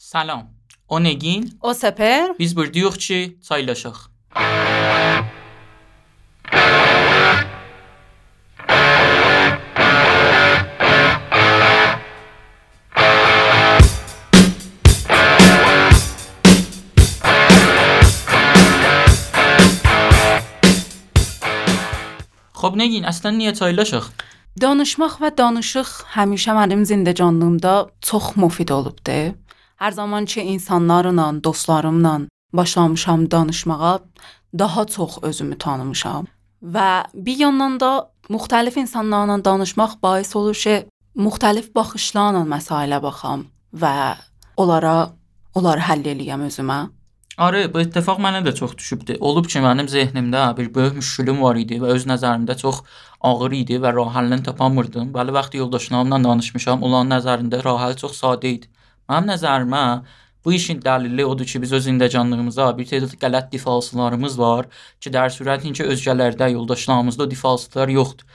سلام. اونگین او سپر. بیز بردیوخ چی؟ سایلا خب نگین اصلا نیه سایلا دانشماخ و دانشخ همیشه من زنده جاندوم دا تخ مفید آلوب Hər zaman ki insanlarla, dostlarımla başlamışam danışmağa, daha çox özümü tanımışam. Və bir yandan da müxtəlif insanlarla danışmaq bəis olur ki, müxtəlif baxışlarla məsailə baxam və onlara onları həll eləyəm özümə. Arı, bu ittifaq mənə də çox düşübdü. Olub ki, mənim zehnimdə bir böyük müşkülüm var idi və öz nəzərimdə çox ağır idi və rah həllini tapamırdım. Bəli, vaxtı yoldaşlarımla danışmışam, onların nəzərində rah həll çox sadə idi. Mənim nəzərimə bu işin dəlili odur ki, biz öz zindəcanlığımıza bir tədad qələt difalsılarımız var ki, dər surətin ki, özgələrdə, yoldaşlarımızda o difalsılar yoxdur.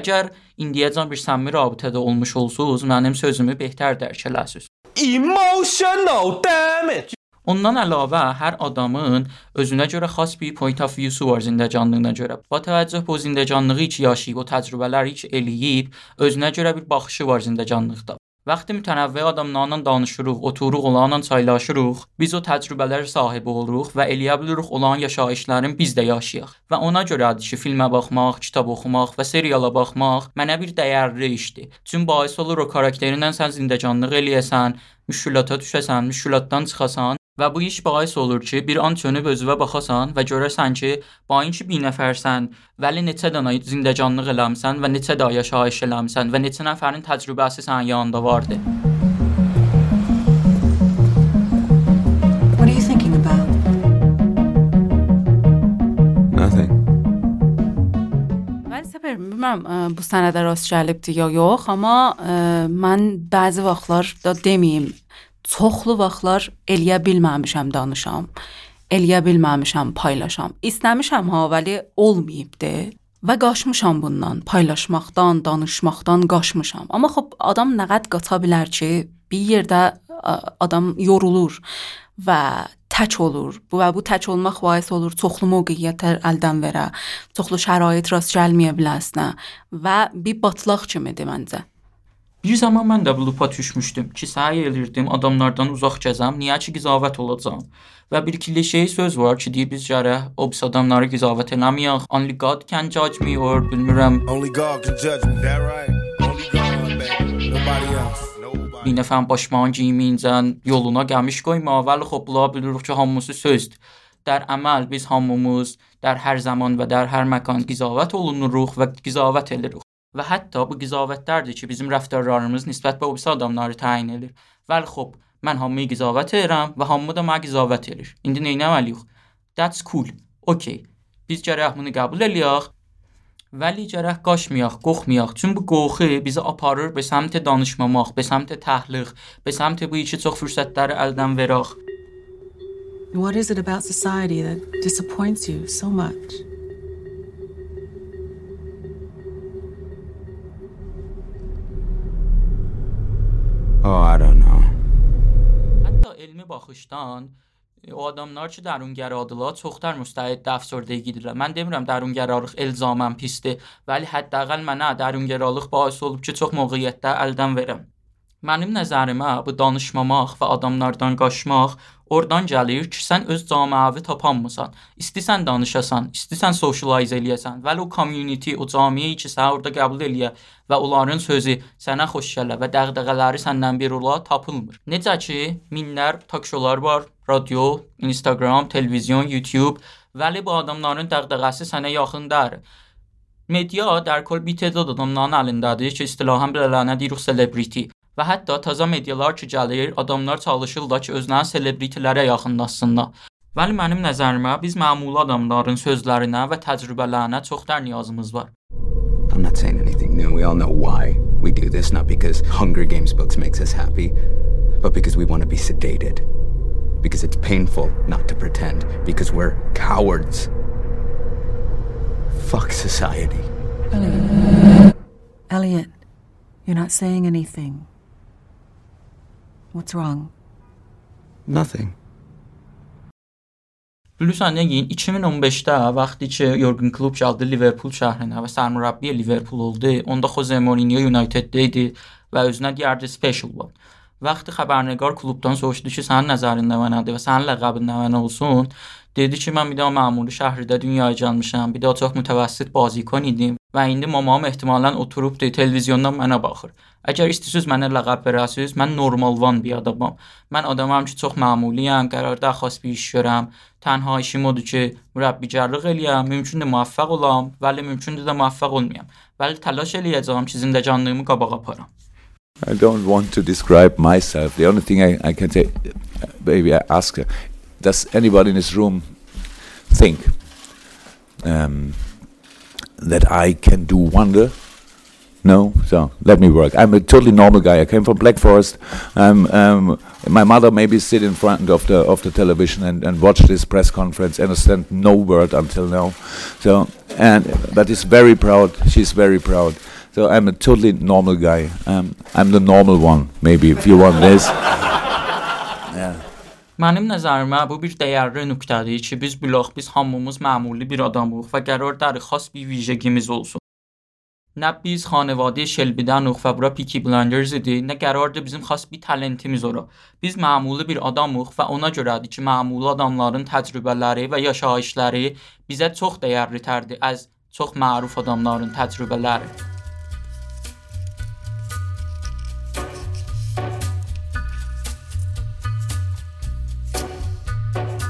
Əgər indiyəcən bir səmimi rabitədə olmuş olsunuz, mənim sözümü betər dərk eləsiniz. Emotional damage. Ondan əlavə hər adamın özünə görə xas bir point of view-su var zindəcanlığına görə. Ba təvəccüh bu zindəcanlığı ki yaşayıb, o təcrübələri ki eləyib, özünə görə bir baxışı var zindəcanlıqda. Vaxtı mütənəvvi adamlarla danışırıq, otururuq, onlarla çaylaşırıq, biz o təcrübələr sahibi oluruq və eləyə bilirik olan yaşayışların biz də yaşayaq. Və ona görədir ki, filmə baxmaq, kitab oxumaq və seriala baxmaq mənə bir dəyərli işdir. Çünki bais olur o xarakterindən sən zindəcanlıq eləyəsən, müşkülata düşəsən, müşkülatdan çıxasan və bu iş bais olur ki, bir an çönüb özünə baxasan və görəsən ki, bayınki bir nəfərsən, vəli neçə dənə zindəcanlıq eləmisən və neçə də yaşayış eləmisən və neçə nəfərin təcrübəsi sənin yanında vardı. What are you thinking about? Nothing. Vəli Səpər, bilmirəm ə, bu sənədə rast gəlibdi ya yox, amma ə, mən bəzi vaxtlar da deməyim, çoxlu vaxtlar eləyə bilməmişəm danışam. Eləyə bilməmişəm paylaşam. İstəmişəm ha, vəli olmayıbdı. Və qaçmışam bundan, paylaşmaqdan, danışmaqdan qaçmışam. Amma xop adam nə qədər qaça bilər ki, bir yerdə adam yorulur və tək olur. Bu və bu tək olmaq bais olur çoxlu mövqeyiyyətlər əldən verə, çoxlu şərait rast gəlməyə biləsinə və bir batlaq kimidir məncə. Bir zaman mən də bu lupa düşmüşdüm ki, səhər elirdim, adamlardan uzaq gəzəm, niyə ki qizavət olacam. Və bir klişeyi söz var ki, deyir biz gərək o biz adamları qizavət eləməyək. Only God can judge me or bilmirəm. Only God can judge me, that right? Only God, baby. Nobody else. bir nəfərin başmağını geyimincə yoluna qəmiş qoyma, vəli xop bula bilirik ki, hamısı sözdür. Dər əməl biz hamımız dər hər zaman və dər hər məkan qizavət olunuruq və qizavət edirik. Və hətta bu qizavətlərdir ki, bizim rəftarlarımız nisbət bu pis adamları təyin edir. Vəli xop, mən hamıyı qizavət edirəm və hamı da mənə qizavət edir. İndi nə etməliyik? That's cool. Okay. Biz gərək bunu qəbul eləyək. Vəli gərək qaçmayaq, qorxmayaq. Çünki bu qorxu bizi aparır be səmt danışmamaq, be səmt təhliq, be səmt bu iki çox fürsətləri əldən verək. What is it about society that disappoints you so much? Oh, I don't know. Hətta elmi baxışdan e, o adamlar ki, dərungəradırlar, çoxlar müstəid əfsərdəyidirlər. Mən demirəm dərungərarlıq elzamən pisdir, vəli həddəqəl mənə dərungəralıq bais olub ki, çox mövqeyiyyətdə əldən verəm. Mənim nəzərimə bu danışmamaq və adamlardan qaçmaq oradan gəlir ki, sən öz cəmiəvi tapanmısan. İstisən danışasan, istisən socialize eləyəsən, vəli o community, o cəmiyyəyi ki, səni orada qəbul eləyə və onların sözü sənə xoş gələ və dəğdəğələri səndən bir ola tapılmır. Necə ki, minlər takşolar var, radio, Instagram, televizyon, YouTube, vəli bu adamların dəğdəğəsi sənə yaxındır. Media dərkol bir tədad adamların əlindədir ki, istilahən belələnə deyirik celebrity. Və hətta təzə medialar ki gəlir, adamlar çalışırlar ki, özlərini selebritilərə yaxınlaşsınlar. Vəli mənim nəzərimə biz məmul adamların sözlərinə və təcrübələrinə çoxlar niyazımız var. I'm not saying anything new. We all know why we do this, not because Hunger Games books makes us happy, but because we want to be sedated. Because it's painful not to pretend. Because we're cowards. Fuck society. Elliot, you're not saying anything. What's wrong? Nothing. Lütfen nəyin 2015-də vaxtı ki Jurgen Klopp gəldi Liverpool şəhrinə və sərmürəbbi Liverpool oldu. Onda Jose Mourinho United-də idi və özünə deyərdi special one. Vaxtı xəbərnigar klubdan soruşdu ki, sənin nəzərində nə nədir və sənin ləqəbin nə nə olsun? Dedi ki, mən bir daha məmuri şəhərdə dünyaya gəlmişəm. Bir daha çox mütəvəssit bazikon idim və indi mamam ehtimalən oturubdu televiziyondan mənə baxır. Əgər istəsəz mənə ləqəb verəsiz, mən normal van bir adamam. Mən adamam ki, çox məmuliyəm, qərarda xas bir iş görəm. Tənha işim odur ki, mürəbbigərlik eləyəm, mümkündür müvəffəq olam, vəli mümkündür də müvəffəq olmayam. Vəli təlaş eləyəcəm ki, zindəcanlığımı qabağa aparam. I don't want to describe myself. The only thing I, I can say, maybe I ask does anybody in this room think um, that I can do wonder? No, so let me work. I'm a totally normal guy. I came from Black Forest. Um, um, my mother maybe sit in front of the of the television and, and watch this press conference. And understand no word until now. So and but is very proud. She's very proud. So I'm a totally normal guy. Um, I'm the normal one, maybe if you want this. Mənim nəzərimə bu bir dəyərli nöqtədir ki, biz bilaq biz hamımız məmuli bir adamıq və qərar dar xas bir vijegimiz olsun. Nə biz xanəvadə Şelbidanıq və bura Peaky Blinders idi, nə qərardır bizim xas bir talentimiz ora. Biz məmuli bir adamıq və ona görədir ki, məmuli adamların təcrübələri və yaşayışları bizə çox dəyərli tərdir az çox məruf adamların təcrübələri.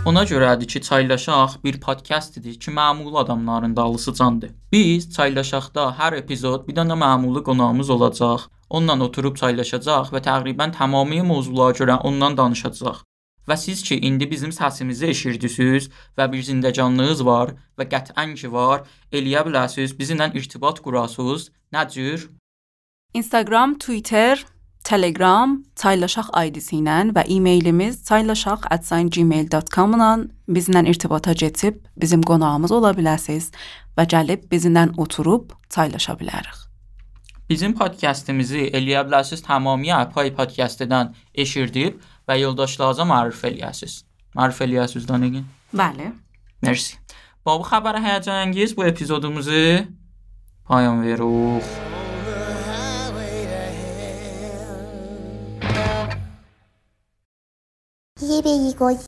Ona görədir ki, Çaylaşaq bir podkastdir ki, məmuli adamların dalısı candır. Biz Çaylaşaqda hər epizod bir dənə məmuli qonağımız olacaq. Onunla oturub çaylaşacaq və təqribən tamamilə mövzulara görə ondan danışacaq. Və siz ki, indi bizim səsimizi eşidirsiniz və bir zindəcanlığınız var və qətvən ki var, eləyə bilərsiniz bizimlə irtibat qurasınız. Nə cür? Instagram, Twitter, Telegram Taylaşaq ID-si ilə və e-mailimiz taylaşaq@gmail.com-la bizlə irtibata keçib bizim qonağımız ola bilərsiz və gəlib bizlə oturub taylaşa bilərik. Bizim podkastimizi eləyə bilərsiz tamamilə Apple podkastdan eşidib və yoldaşlarınıza məruf eləyəsiz. Məruf eləyəsiz Danegin? Bəli. Mersi. Babu xəbər həyəcanəngiz bu epizodumuzu payam veruq. 一百一个